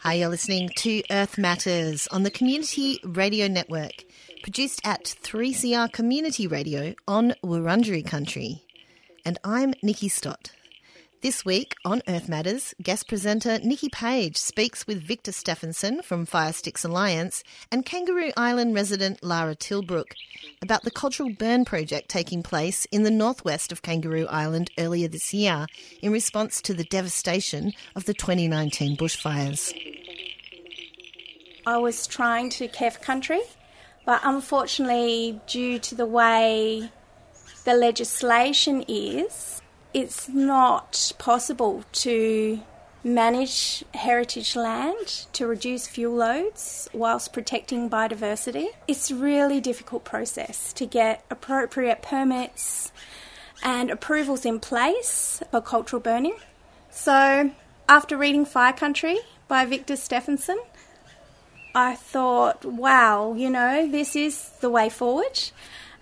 Hi, you're listening to Earth Matters on the Community Radio Network, produced at 3CR Community Radio on Wurundjeri Country. And I'm Nikki Stott. This week on Earth Matters, guest presenter Nikki Page speaks with Victor Steffensen from Firesticks Alliance and Kangaroo Island resident Lara Tilbrook about the cultural burn project taking place in the northwest of Kangaroo Island earlier this year in response to the devastation of the 2019 bushfires. I was trying to for country, but unfortunately, due to the way the legislation is, it's not possible to manage heritage land to reduce fuel loads whilst protecting biodiversity. It's a really difficult process to get appropriate permits and approvals in place for cultural burning. So, after reading Fire Country by Victor Steffensen, I thought, wow, you know, this is the way forward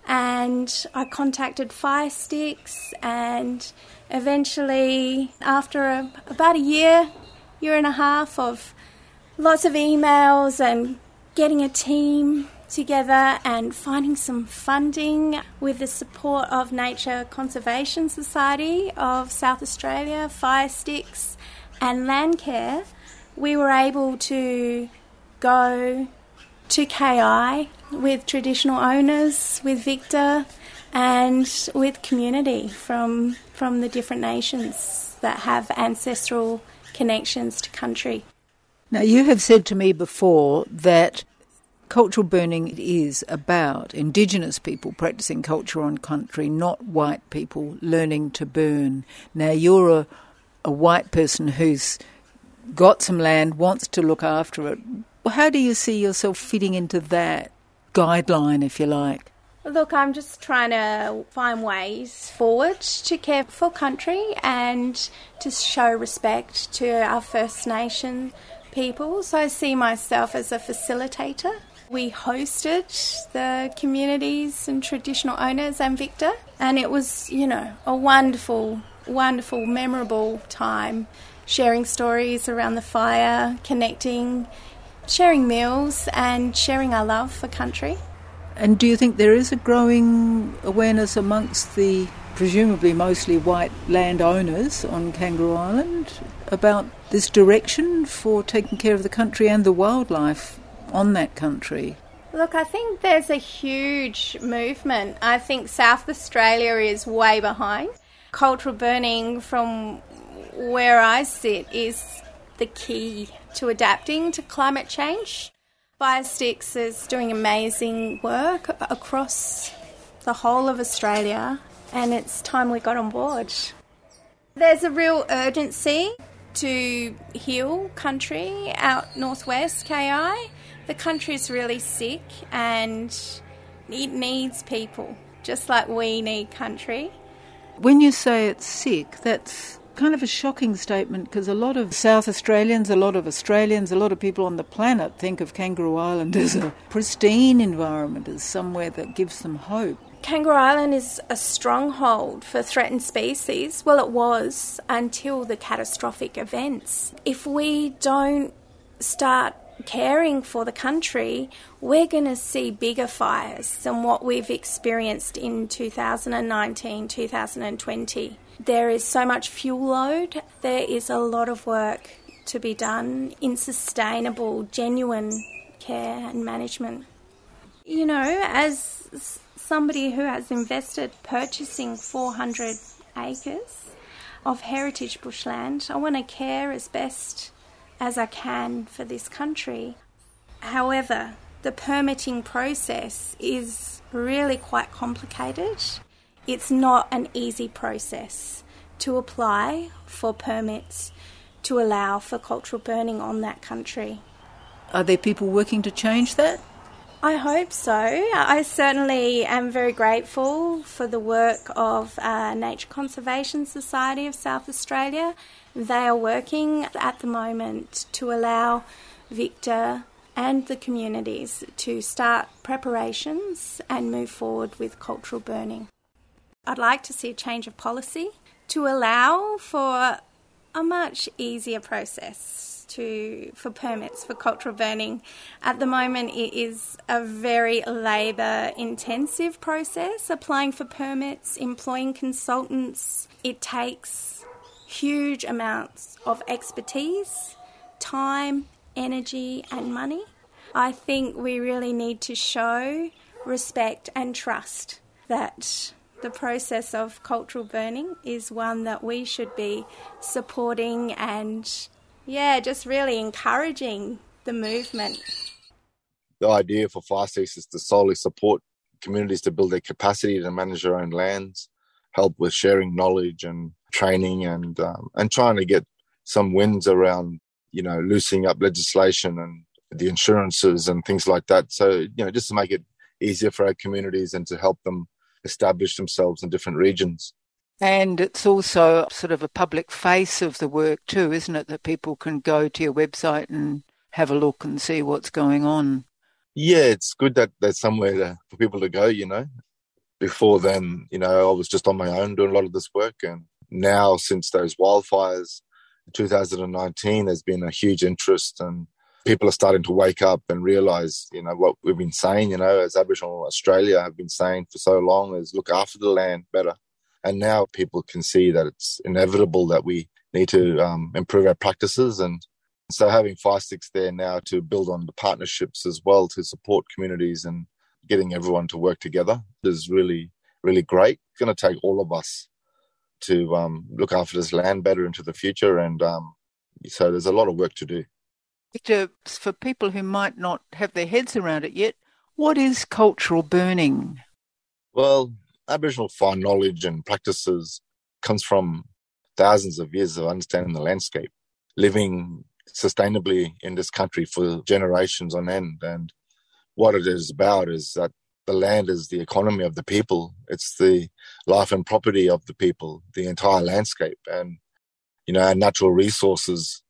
and I contacted Firesticks, and eventually, after a, about a year, year and a half of lots of emails and getting a team together and finding some funding with the support of Nature Conservation Society of South Australia, Firesticks, and Landcare, we were able to go to KI with traditional owners, with Victor, and with community from from the different nations that have ancestral connections to country. Now, you have said to me before that cultural burning is about Indigenous people practicing culture on country, not white people learning to burn. Now, you're a, a white person who's got some land, wants to look after it. How do you see yourself fitting into that guideline, if you like? Look, I'm just trying to find ways forward to care for country and to show respect to our First Nation people. So I see myself as a facilitator. We hosted the communities and traditional owners and Victor, and it was, you know, a wonderful, wonderful, memorable time sharing stories around the fire, connecting sharing meals and sharing our love for country. And do you think there is a growing awareness amongst the presumably mostly white landowners on Kangaroo Island about this direction for taking care of the country and the wildlife on that country? Look, I think there's a huge movement. I think South Australia is way behind. Cultural burning, from where I sit, is the key to adapting to climate change. Firesticks is doing amazing work across the whole of Australia, and it's time we got on board. There's a real urgency to heal country out northwest KI. The country's really sick and it needs people, just like we need country. When you say it's sick, that's kind of a shocking statement because a lot of South Australians, a lot of Australians, a lot of people on the planet think of Kangaroo Island as a pristine environment, as somewhere that gives them hope. Kangaroo Island is a stronghold for threatened species. Well, it was until the catastrophic events. If we don't start caring for the country, we're going to see bigger fires than what we've experienced in 2019 2020. There is so much fuel load, there is a lot of work to be done in sustainable, genuine care and management. You know, as somebody who has invested purchasing 400 acres of heritage bushland, I want to care as best as I can for this country. However, the permitting process is really quite complicated it's not an easy process to apply for permits to allow for cultural burning on that country. Are there people working to change that? I hope so. I certainly am very grateful for the work of uh, Nature Conservation Society of South Australia. They are working at the moment to allow Victor and the communities to start preparations and move forward with cultural burning. I'd like to see a change of policy to allow for a much easier process to for permits for cultural burning. At the moment, it is a very labour intensive process. Applying for permits, employing consultants, it takes huge amounts of expertise, time, energy, and money. I think we really need to show respect and trust that the process of cultural burning is one that we should be supporting and, yeah, just really encouraging the movement. The idea for FireSticks is to solely support communities to build their capacity to manage their own lands, help with sharing knowledge and training, and um, and trying to get some wins around, you know, loosening up legislation and the insurances and things like that. So you know, just to make it easier for our communities and to help them establish themselves in different regions. And it's also sort of a public face of the work too, isn't it? That people can go to your website and have a look and see what's going on. Yeah, it's good that there's somewhere to, for people to go, you know. Before then, you know, I was just on my own doing a lot of this work. And now, since those wildfires in 2019, there's been a huge interest and people are starting to wake up and realize, you know, what we've been saying, you know, as Aboriginal Australia have been saying for so long is look after the land better. And now people can see that it's inevitable that we need to um, improve our practices. And so having FireSticks there now to build on the partnerships as well to support communities and getting everyone to work together is really, really great. It's going to take all of us to um, look after this land better into the future. And um, so there's a lot of work to do. For people who might not have their heads around it yet, what is cultural burning? Well, Aboriginal fire knowledge and practices comes from thousands of years of understanding the landscape, living sustainably in this country for generations on end. And what it is about is that the land is the economy of the people. It's the life and property of the people, the entire landscape. And, you know, our natural resources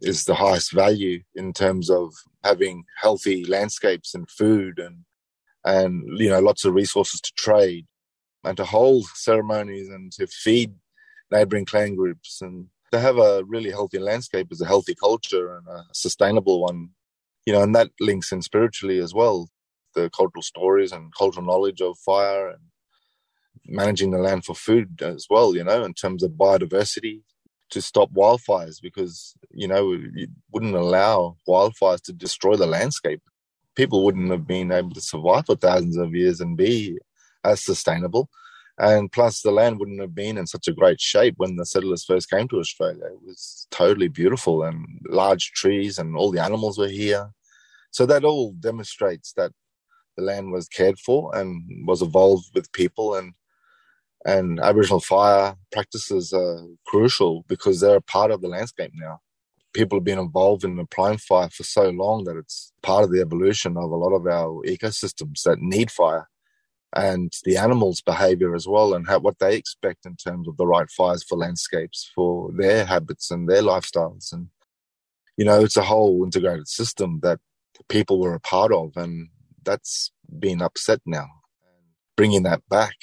is the highest value in terms of having healthy landscapes and food and and you know lots of resources to trade and to hold ceremonies and to feed neighboring clan groups and to have a really healthy landscape is a healthy culture and a sustainable one. You know and that links in spiritually as well the cultural stories and cultural knowledge of fire and managing the land for food as well you know in terms of biodiversity to stop wildfires because you know you wouldn't allow wildfires to destroy the landscape. People wouldn't have been able to survive for thousands of years and be as sustainable. And plus, the land wouldn't have been in such a great shape when the settlers first came to Australia. It was totally beautiful and large trees, and all the animals were here. So that all demonstrates that the land was cared for and was evolved with people and and Aboriginal fire practices are crucial because they're a part of the landscape now. People have been involved in applying fire for so long that it's part of the evolution of a lot of our ecosystems that need fire and the animals' behavior as well and how, what they expect in terms of the right fires for landscapes for their habits and their lifestyles. And, you know, it's a whole integrated system that people were a part of and that's been upset now. Bringing that back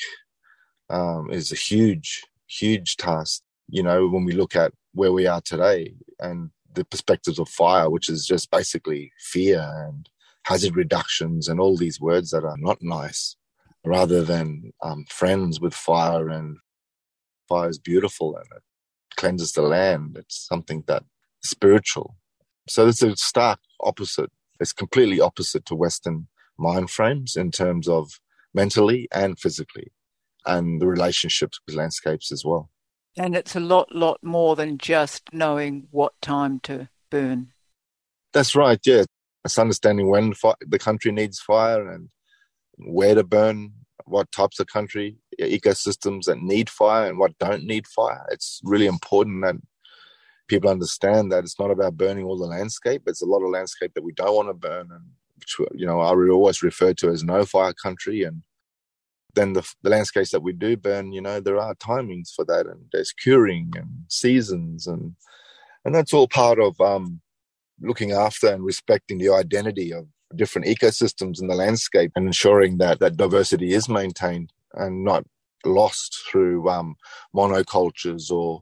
um, is a huge, huge task. You know, when we look at where we are today and the perspectives of fire, which is just basically fear and hazard reductions and all these words that are not nice, rather than um, friends with fire and fire is beautiful and it cleanses the land. It's something that spiritual. So it's a stark opposite. It's completely opposite to Western mind frames in terms of mentally and physically and the relationships with landscapes as well. And it's a lot, lot more than just knowing what time to burn. That's right, yeah. It's understanding when fi- the country needs fire and where to burn, what types of country ecosystems that need fire and what don't need fire. It's really important that people understand that it's not about burning all the landscape. It's a lot of landscape that we don't want to burn, and which you know I always refer to as no fire country. And then the, the landscapes that we do burn, you know, there are timings for that, and there's curing and seasons, and and that's all part of um, looking after and respecting the identity of different ecosystems in the landscape and ensuring that that diversity is maintained and not lost through um, monocultures or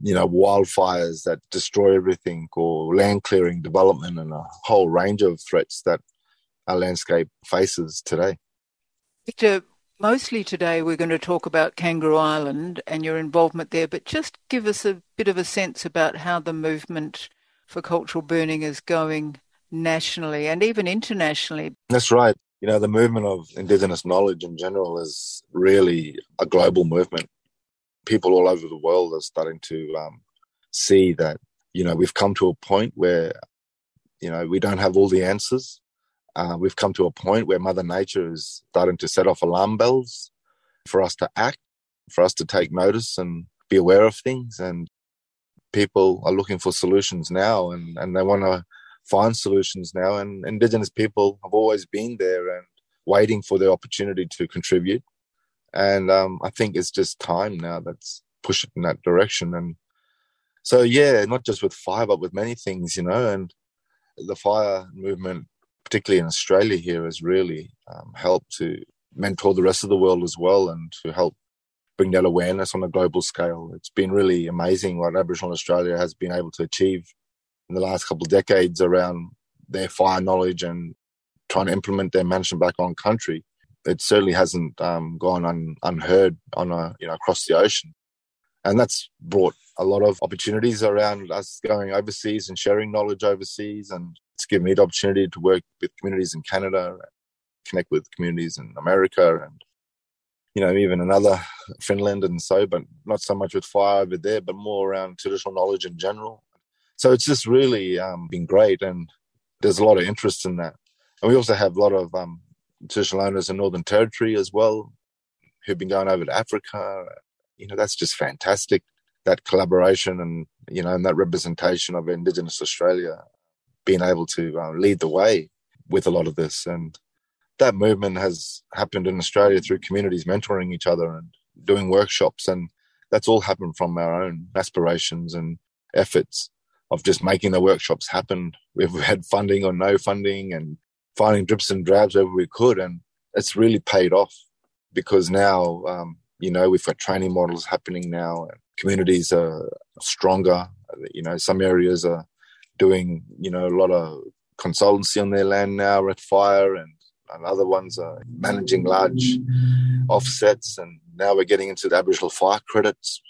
you know wildfires that destroy everything or land clearing development and a whole range of threats that our landscape faces today. Victor mostly today we're going to talk about kangaroo island and your involvement there but just give us a bit of a sense about how the movement for cultural burning is going nationally and even internationally that's right you know, the movement of Indigenous knowledge in general is really a global movement. People all over the world are starting to um, see that, you know, we've come to a point where, you know, we don't have all the answers. Uh, we've come to a point where Mother Nature is starting to set off alarm bells for us to act, for us to take notice and be aware of things. And people are looking for solutions now and, and they want to find solutions now. And Indigenous people have always been there and waiting for the opportunity to contribute. And um, I think it's just time now that's pushing in that direction. And so, yeah, not just with fire, but with many things, you know. And the fire movement, particularly in Australia here, has really um, helped to mentor the rest of the world as well and to help bring that awareness on a global scale. It's been really amazing what Aboriginal Australia has been able to achieve in the last couple of decades around their fire knowledge and trying to implement their management back on country. It certainly hasn't um, gone un, unheard on a you know across the ocean, and that's brought a lot of opportunities around us going overseas and sharing knowledge overseas, and it's given me the opportunity to work with communities in Canada, connect with communities in America, and you know even another Finland and so, but not so much with fire over there, but more around traditional knowledge in general. So it's just really um, been great, and there's a lot of interest in that. And we also have a lot of um, traditional owners in Northern Territory as well, who've been going over to Africa. You know, that's just fantastic. That collaboration and you know, and that representation of Indigenous Australia being able to uh, lead the way with a lot of this, and that movement has happened in Australia through communities mentoring each other and doing workshops, and that's all happened from our own aspirations and efforts of just making the workshops happen. We've had funding or no funding and finding drips and drabs wherever we could. And it's really paid off because now, um, you know, we've got training models happening now and communities are stronger. You know, some areas are doing, you know, a lot of consultancy on their land now at fire and, and other ones are managing large offsets. And now we're getting into the Aboriginal fire credits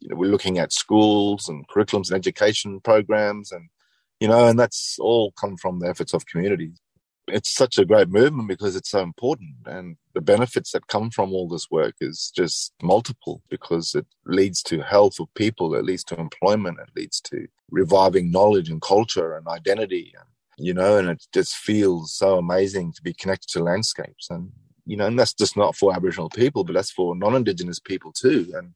you know, we're looking at schools and curriculums and education programs and, you know, and that's all come from the efforts of communities. It's such a great movement because it's so important and the benefits that come from all this work is just multiple because it leads to health of people, it leads to employment, it leads to reviving knowledge and culture and identity and, you know, and it just feels so amazing to be connected to landscapes and, you know, and that's just not for Aboriginal people, but that's for non-Indigenous people too. And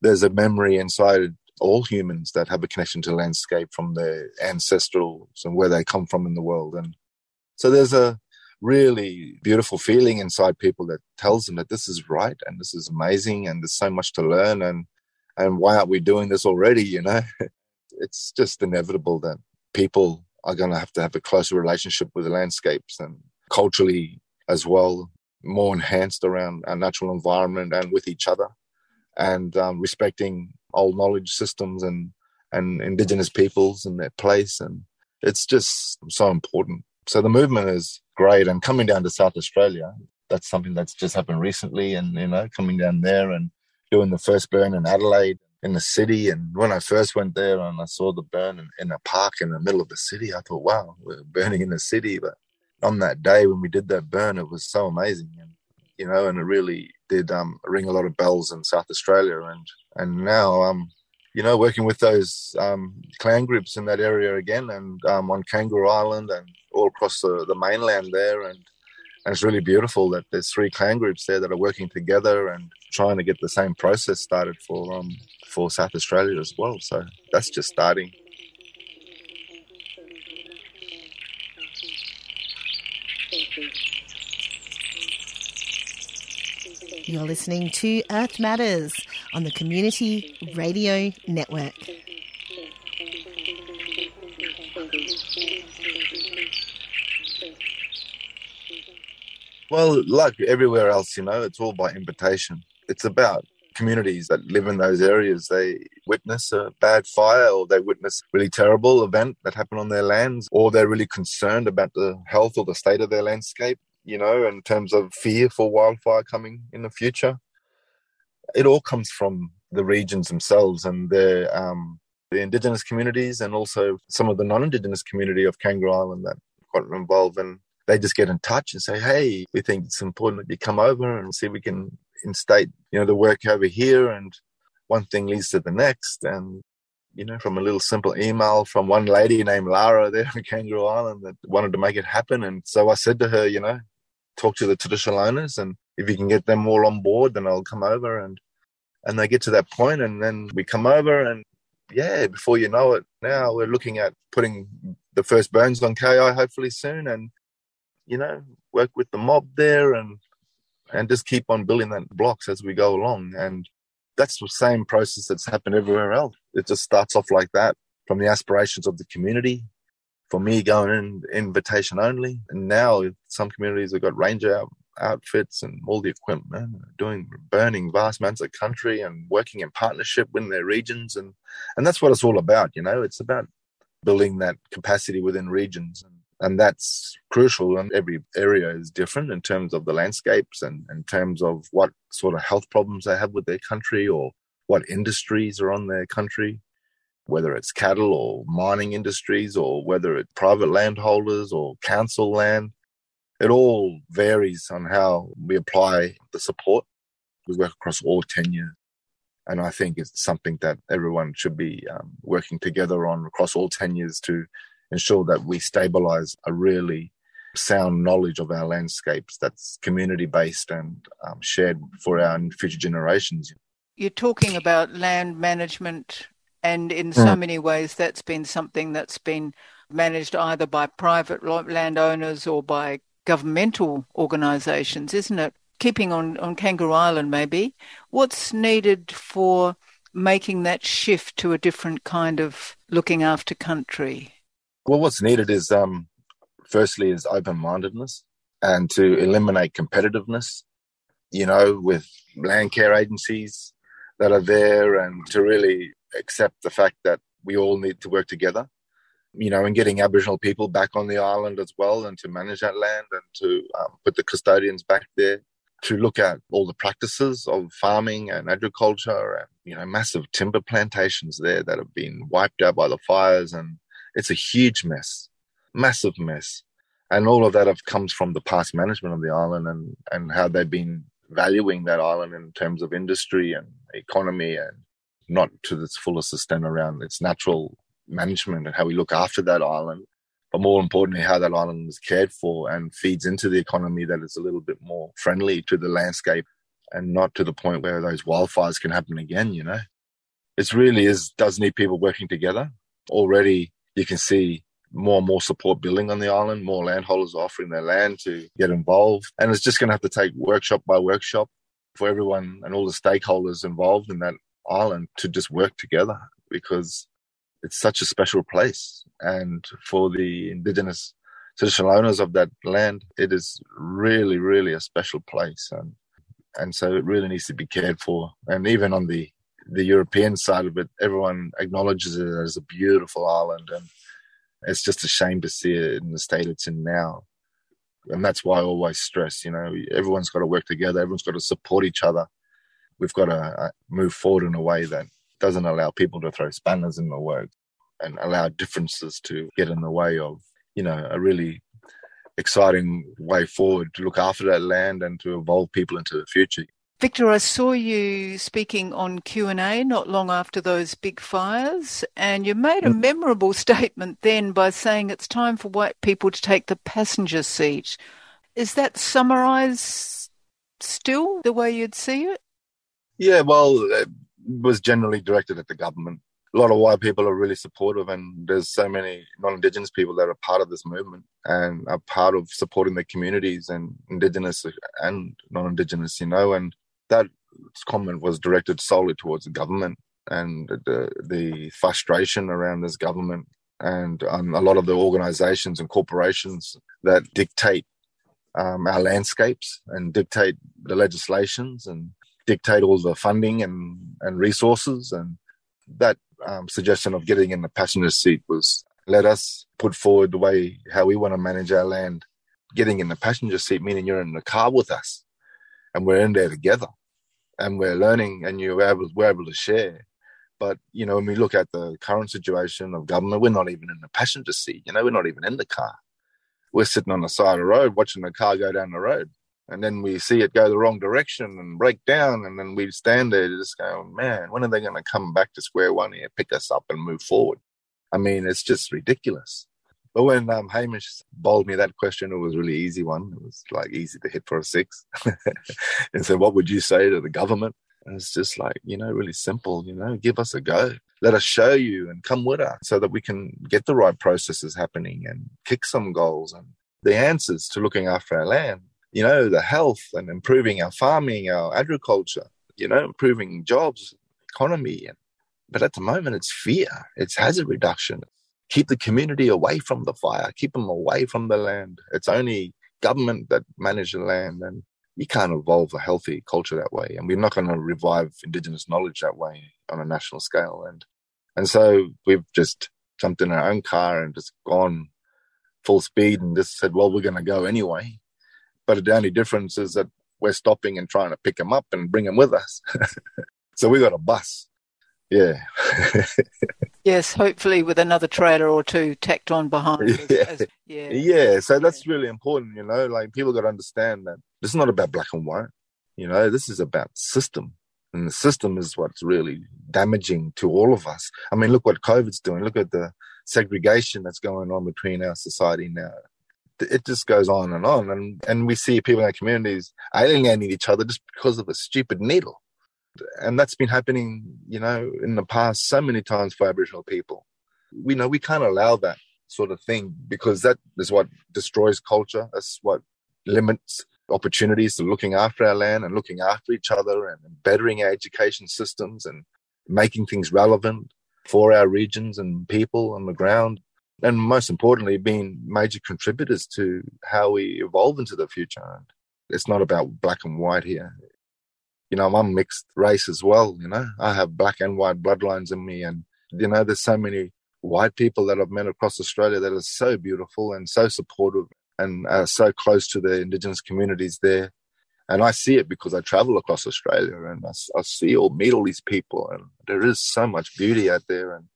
there's a memory inside all humans that have a connection to landscape from their ancestrals and where they come from in the world. And so there's a really beautiful feeling inside people that tells them that this is right and this is amazing and there's so much to learn and and why aren't we doing this already you know? It's just inevitable that people are going to have to have a closer relationship with the landscapes and culturally as well more enhanced around our natural environment and with each other and um, respecting old knowledge systems and and indigenous peoples and their place and it's just so important so the movement is great and coming down to south australia that's something that's just happened recently and you know coming down there and doing the first burn in adelaide in the city and when i first went there and i saw the burn in, in a park in the middle of the city i thought wow we're burning in the city but on that day when we did that burn it was so amazing and you know and it really did um, ring a lot of bells in South Australia, and and now um, you know working with those um, clan groups in that area again, and um, on Kangaroo Island and all across the, the mainland there, and and it's really beautiful that there's three clan groups there that are working together and trying to get the same process started for um for South Australia as well. So that's just starting. You're listening to Earth Matters on the Community Radio Network. Well, like everywhere else, you know, it's all by invitation. It's about communities that live in those areas. They witness a bad fire or they witness really terrible event that happened on their lands, or they're really concerned about the health or the state of their landscape, you know, in terms of fear for wildfire coming in the future. It all comes from the regions themselves and their um, the indigenous communities and also some of the non-indigenous community of Kangaroo Island that got involved and they just get in touch and say, "Hey, we think it's important that you come over and see if we can instate, you know, the work over here." And one thing leads to the next, and you know, from a little simple email from one lady named Lara there in Kangaroo Island that wanted to make it happen. And so I said to her, you know, talk to the traditional owners, and if you can get them all on board, then I'll come over and and they get to that point, and then we come over, and yeah, before you know it, now we're looking at putting the first burns on KI hopefully soon, and you know, work with the mob there and and just keep on building that blocks as we go along. And that's the same process that's happened everywhere else. It just starts off like that from the aspirations of the community. For me, going in invitation only, and now some communities have got ranger out, outfits and all the equipment, doing burning vast amounts of country and working in partnership with their regions, and and that's what it's all about. You know, it's about building that capacity within regions. And and that's crucial and every area is different in terms of the landscapes and in terms of what sort of health problems they have with their country or what industries are on their country whether it's cattle or mining industries or whether it's private landholders or council land it all varies on how we apply the support we work across all tenures and i think it's something that everyone should be um, working together on across all tenures to ensure that we stabilize a really sound knowledge of our landscapes that's community based and um, shared for our future generations. You're talking about land management, and in so mm. many ways, that's been something that's been managed either by private landowners or by governmental organisations, isn't it? Keeping on, on Kangaroo Island, maybe. What's needed for making that shift to a different kind of looking after country? Well, what's needed is, um, firstly, is open mindedness and to eliminate competitiveness, you know, with land care agencies that are there and to really accept the fact that we all need to work together, you know, and getting Aboriginal people back on the island as well and to manage that land and to um, put the custodians back there to look at all the practices of farming and agriculture and you know massive timber plantations there that have been wiped out by the fires and it's a huge mess, massive mess. And all of that have, comes from the past management of the island and, and how they've been valuing that island in terms of industry and economy and not to its fullest extent around its natural management and how we look after that island. But more importantly, how that island is cared for and feeds into the economy that is a little bit more friendly to the landscape and not to the point where those wildfires can happen again, you know. It really is does need people working together. Already you can see more and more support building on the island, more landholders offering their land to get involved. And it's just going to have to take workshop by workshop for everyone and all the stakeholders involved in that island to just work together because it's such a special place. And for the indigenous traditional owners of that land, it is really, really a special place. And, and so it really needs to be cared for. And even on the the European side of it, everyone acknowledges it as a beautiful island, and it's just a shame to see it in the state it's in now. And that's why I always stress, you know, everyone's got to work together, everyone's got to support each other. We've got to uh, move forward in a way that doesn't allow people to throw spanners in the works and allow differences to get in the way of, you know, a really exciting way forward to look after that land and to evolve people into the future. Victor, I saw you speaking on Q&A not long after those big fires and you made a mm. memorable statement then by saying it's time for white people to take the passenger seat. Is that summarise still the way you'd see it? Yeah, well, it was generally directed at the government. A lot of white people are really supportive, and there's so many non-Indigenous people that are part of this movement and are part of supporting the communities and Indigenous and non-Indigenous, you know. And that comment was directed solely towards the government and the the frustration around this government and um, a lot of the organizations and corporations that dictate um, our landscapes and dictate the legislations and dictate all the funding and, and resources. And that um, suggestion of getting in the passenger seat was let us put forward the way how we want to manage our land. Getting in the passenger seat, meaning you're in the car with us and we're in there together and we're learning and you're able, we're able to share. But, you know, when we look at the current situation of government, we're not even in the passenger seat. You know, we're not even in the car. We're sitting on the side of the road watching the car go down the road. And then we see it go the wrong direction and break down. And then we stand there just going, man, when are they going to come back to square one here, pick us up and move forward? I mean, it's just ridiculous. But when um, Hamish bowled me that question, it was really easy one. It was like easy to hit for a six. and so, what would you say to the government? And it's just like, you know, really simple, you know, give us a go. Let us show you and come with us so that we can get the right processes happening and kick some goals and the answers to looking after our land, you know, the health and improving our farming, our agriculture, you know, improving jobs, economy. But at the moment, it's fear, it's hazard reduction. Keep the community away from the fire, keep them away from the land. It's only government that manage the land. And you can't evolve a healthy culture that way. And we're not going to revive indigenous knowledge that way on a national scale. And, and so we've just jumped in our own car and just gone full speed and just said, well, we're going to go anyway. But the only difference is that we're stopping and trying to pick them up and bring them with us. so we got a bus. Yeah. yes, hopefully with another trailer or two tacked on behind. Yeah. As, yeah. yeah. So that's really important, you know, like people got to understand that this is not about black and white. You know, this is about system. And the system is what's really damaging to all of us. I mean, look what COVID's doing. Look at the segregation that's going on between our society now. It just goes on and on. And, and we see people in our communities alienating each other just because of a stupid needle. And that's been happening, you know, in the past so many times for Aboriginal people. We know we can't allow that sort of thing because that is what destroys culture. That's what limits opportunities to looking after our land and looking after each other and bettering our education systems and making things relevant for our regions and people on the ground. And most importantly, being major contributors to how we evolve into the future. It's not about black and white here. You know, I'm mixed race as well. You know, I have black and white bloodlines in me. And, you know, there's so many white people that I've met across Australia that are so beautiful and so supportive and are so close to the indigenous communities there. And I see it because I travel across Australia and I, I see or meet all these people, and there is so much beauty out there, and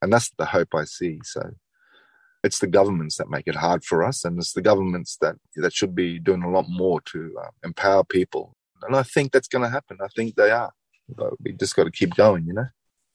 and that's the hope I see. So it's the governments that make it hard for us, and it's the governments that that should be doing a lot more to uh, empower people. And I think that's going to happen. I think they are. But we just got to keep going, you know.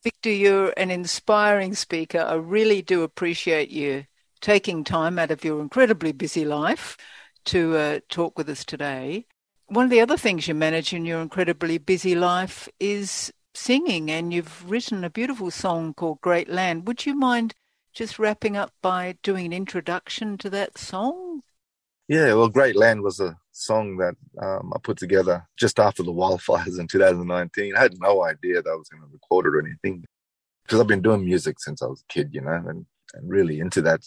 Victor, you're an inspiring speaker. I really do appreciate you taking time out of your incredibly busy life to uh, talk with us today. One of the other things you manage in your incredibly busy life is singing, and you've written a beautiful song called Great Land. Would you mind just wrapping up by doing an introduction to that song? Yeah, well, Great Land was a song that um, I put together just after the wildfires in 2019. I had no idea that I was going to record it or anything because I've been doing music since I was a kid, you know, and, and really into that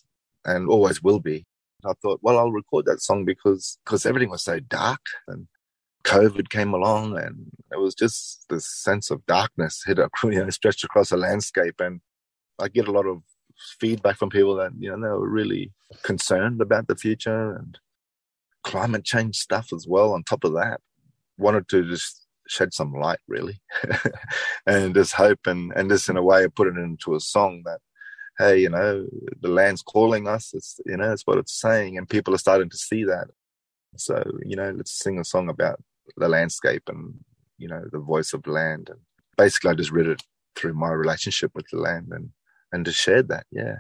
and always will be. I thought, well, I'll record that song because because everything was so dark and COVID came along and it was just this sense of darkness hit you know, stretched across the landscape. And I get a lot of feedback from people that, you know, they were really concerned about the future and climate change stuff as well. On top of that, wanted to just shed some light really and just hope and, and just in a way put it into a song that hey, you know, the land's calling us. It's, you know, it's what it's saying. And people are starting to see that. So, you know, let's sing a song about the landscape and, you know, the voice of land. And basically, I just read it through my relationship with the land and, and just shared that. Yeah.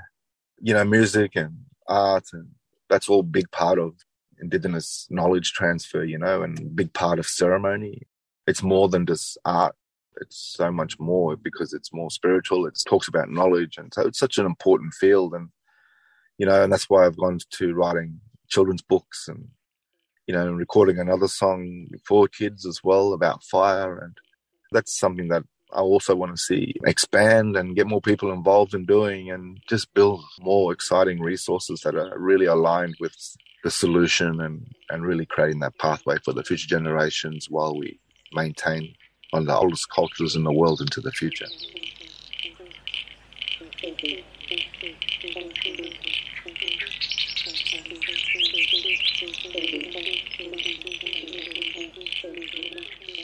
You know, music and art and that's all big part of indigenous knowledge transfer, you know, and big part of ceremony. It's more than just art it's so much more because it's more spiritual. It talks about knowledge, and so it's such an important field. And you know, and that's why I've gone to writing children's books and you know, recording another song for kids as well about fire, and that's something that I also want to see expand and get more people involved in doing, and just build more exciting resources that are really aligned with the solution and, and really creating that pathway for the future generations while we maintain one of the oldest cultures in the world into the future.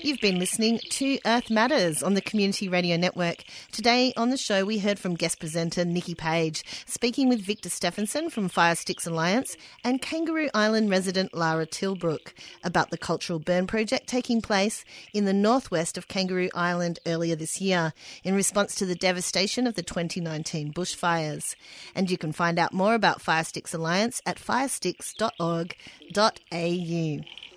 You've been listening to Earth Matters on the Community Radio Network. Today on the show, we heard from guest presenter Nikki Page, speaking with Victor Steffensen from Firesticks Alliance and Kangaroo Island resident Lara Tilbrook about the Cultural Burn Project taking place in the northwest of Kangaroo Island earlier this year in response to the devastation of the 2019 bushfires. And you can find out more about Firesticks Alliance at firesticks.org.au.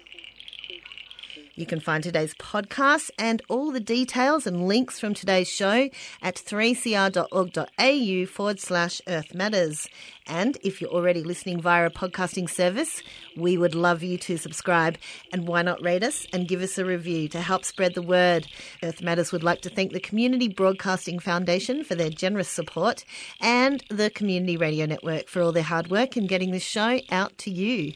You can find today's podcast and all the details and links from today's show at 3cr.org.au forward slash Earth Matters. And if you're already listening via a podcasting service, we would love you to subscribe. And why not rate us and give us a review to help spread the word? Earth Matters would like to thank the Community Broadcasting Foundation for their generous support and the Community Radio Network for all their hard work in getting this show out to you.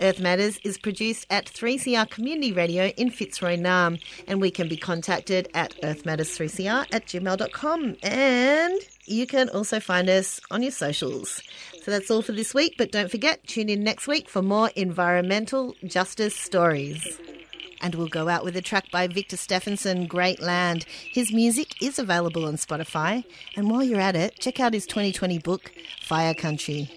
Earth Matters is produced at 3CR Community Radio in Fitzroy, Naarm, and we can be contacted at earthmatters3cr at gmail.com. And you can also find us on your socials. So that's all for this week, but don't forget, tune in next week for more environmental justice stories. And we'll go out with a track by Victor Steffensen, Great Land. His music is available on Spotify. And while you're at it, check out his 2020 book, Fire Country.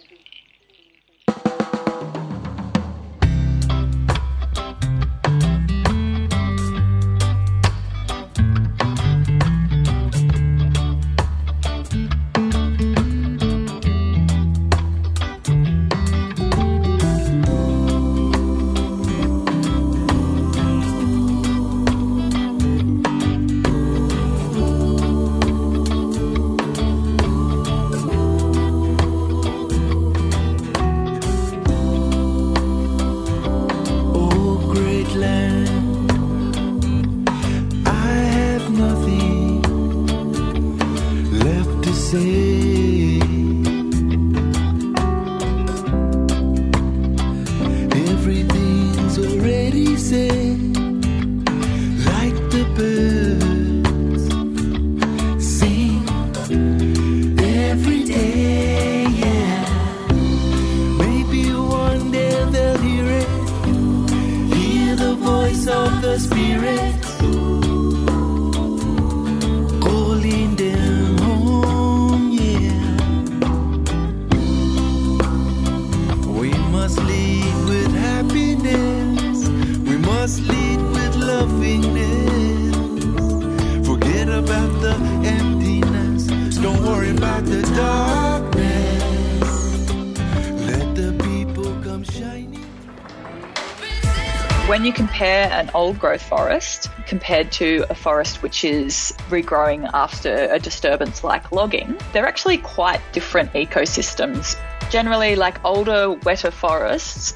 Old growth forest compared to a forest which is regrowing after a disturbance like logging, they're actually quite different ecosystems. Generally, like older, wetter forests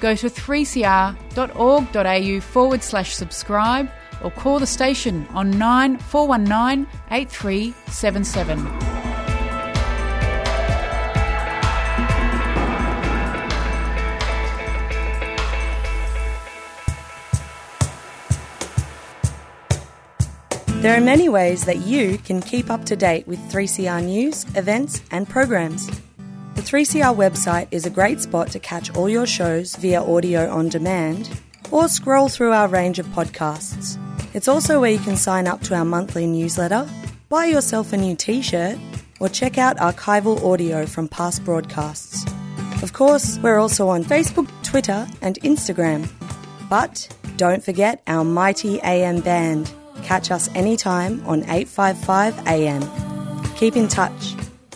Go to 3cr.org.au forward slash subscribe or call the station on 9419 8377. There are many ways that you can keep up to date with 3CR news, events, and programs. The 3CR website is a great spot to catch all your shows via audio on demand or scroll through our range of podcasts. It's also where you can sign up to our monthly newsletter, buy yourself a new t shirt, or check out archival audio from past broadcasts. Of course, we're also on Facebook, Twitter, and Instagram. But don't forget our mighty AM band. Catch us anytime on 855 AM. Keep in touch.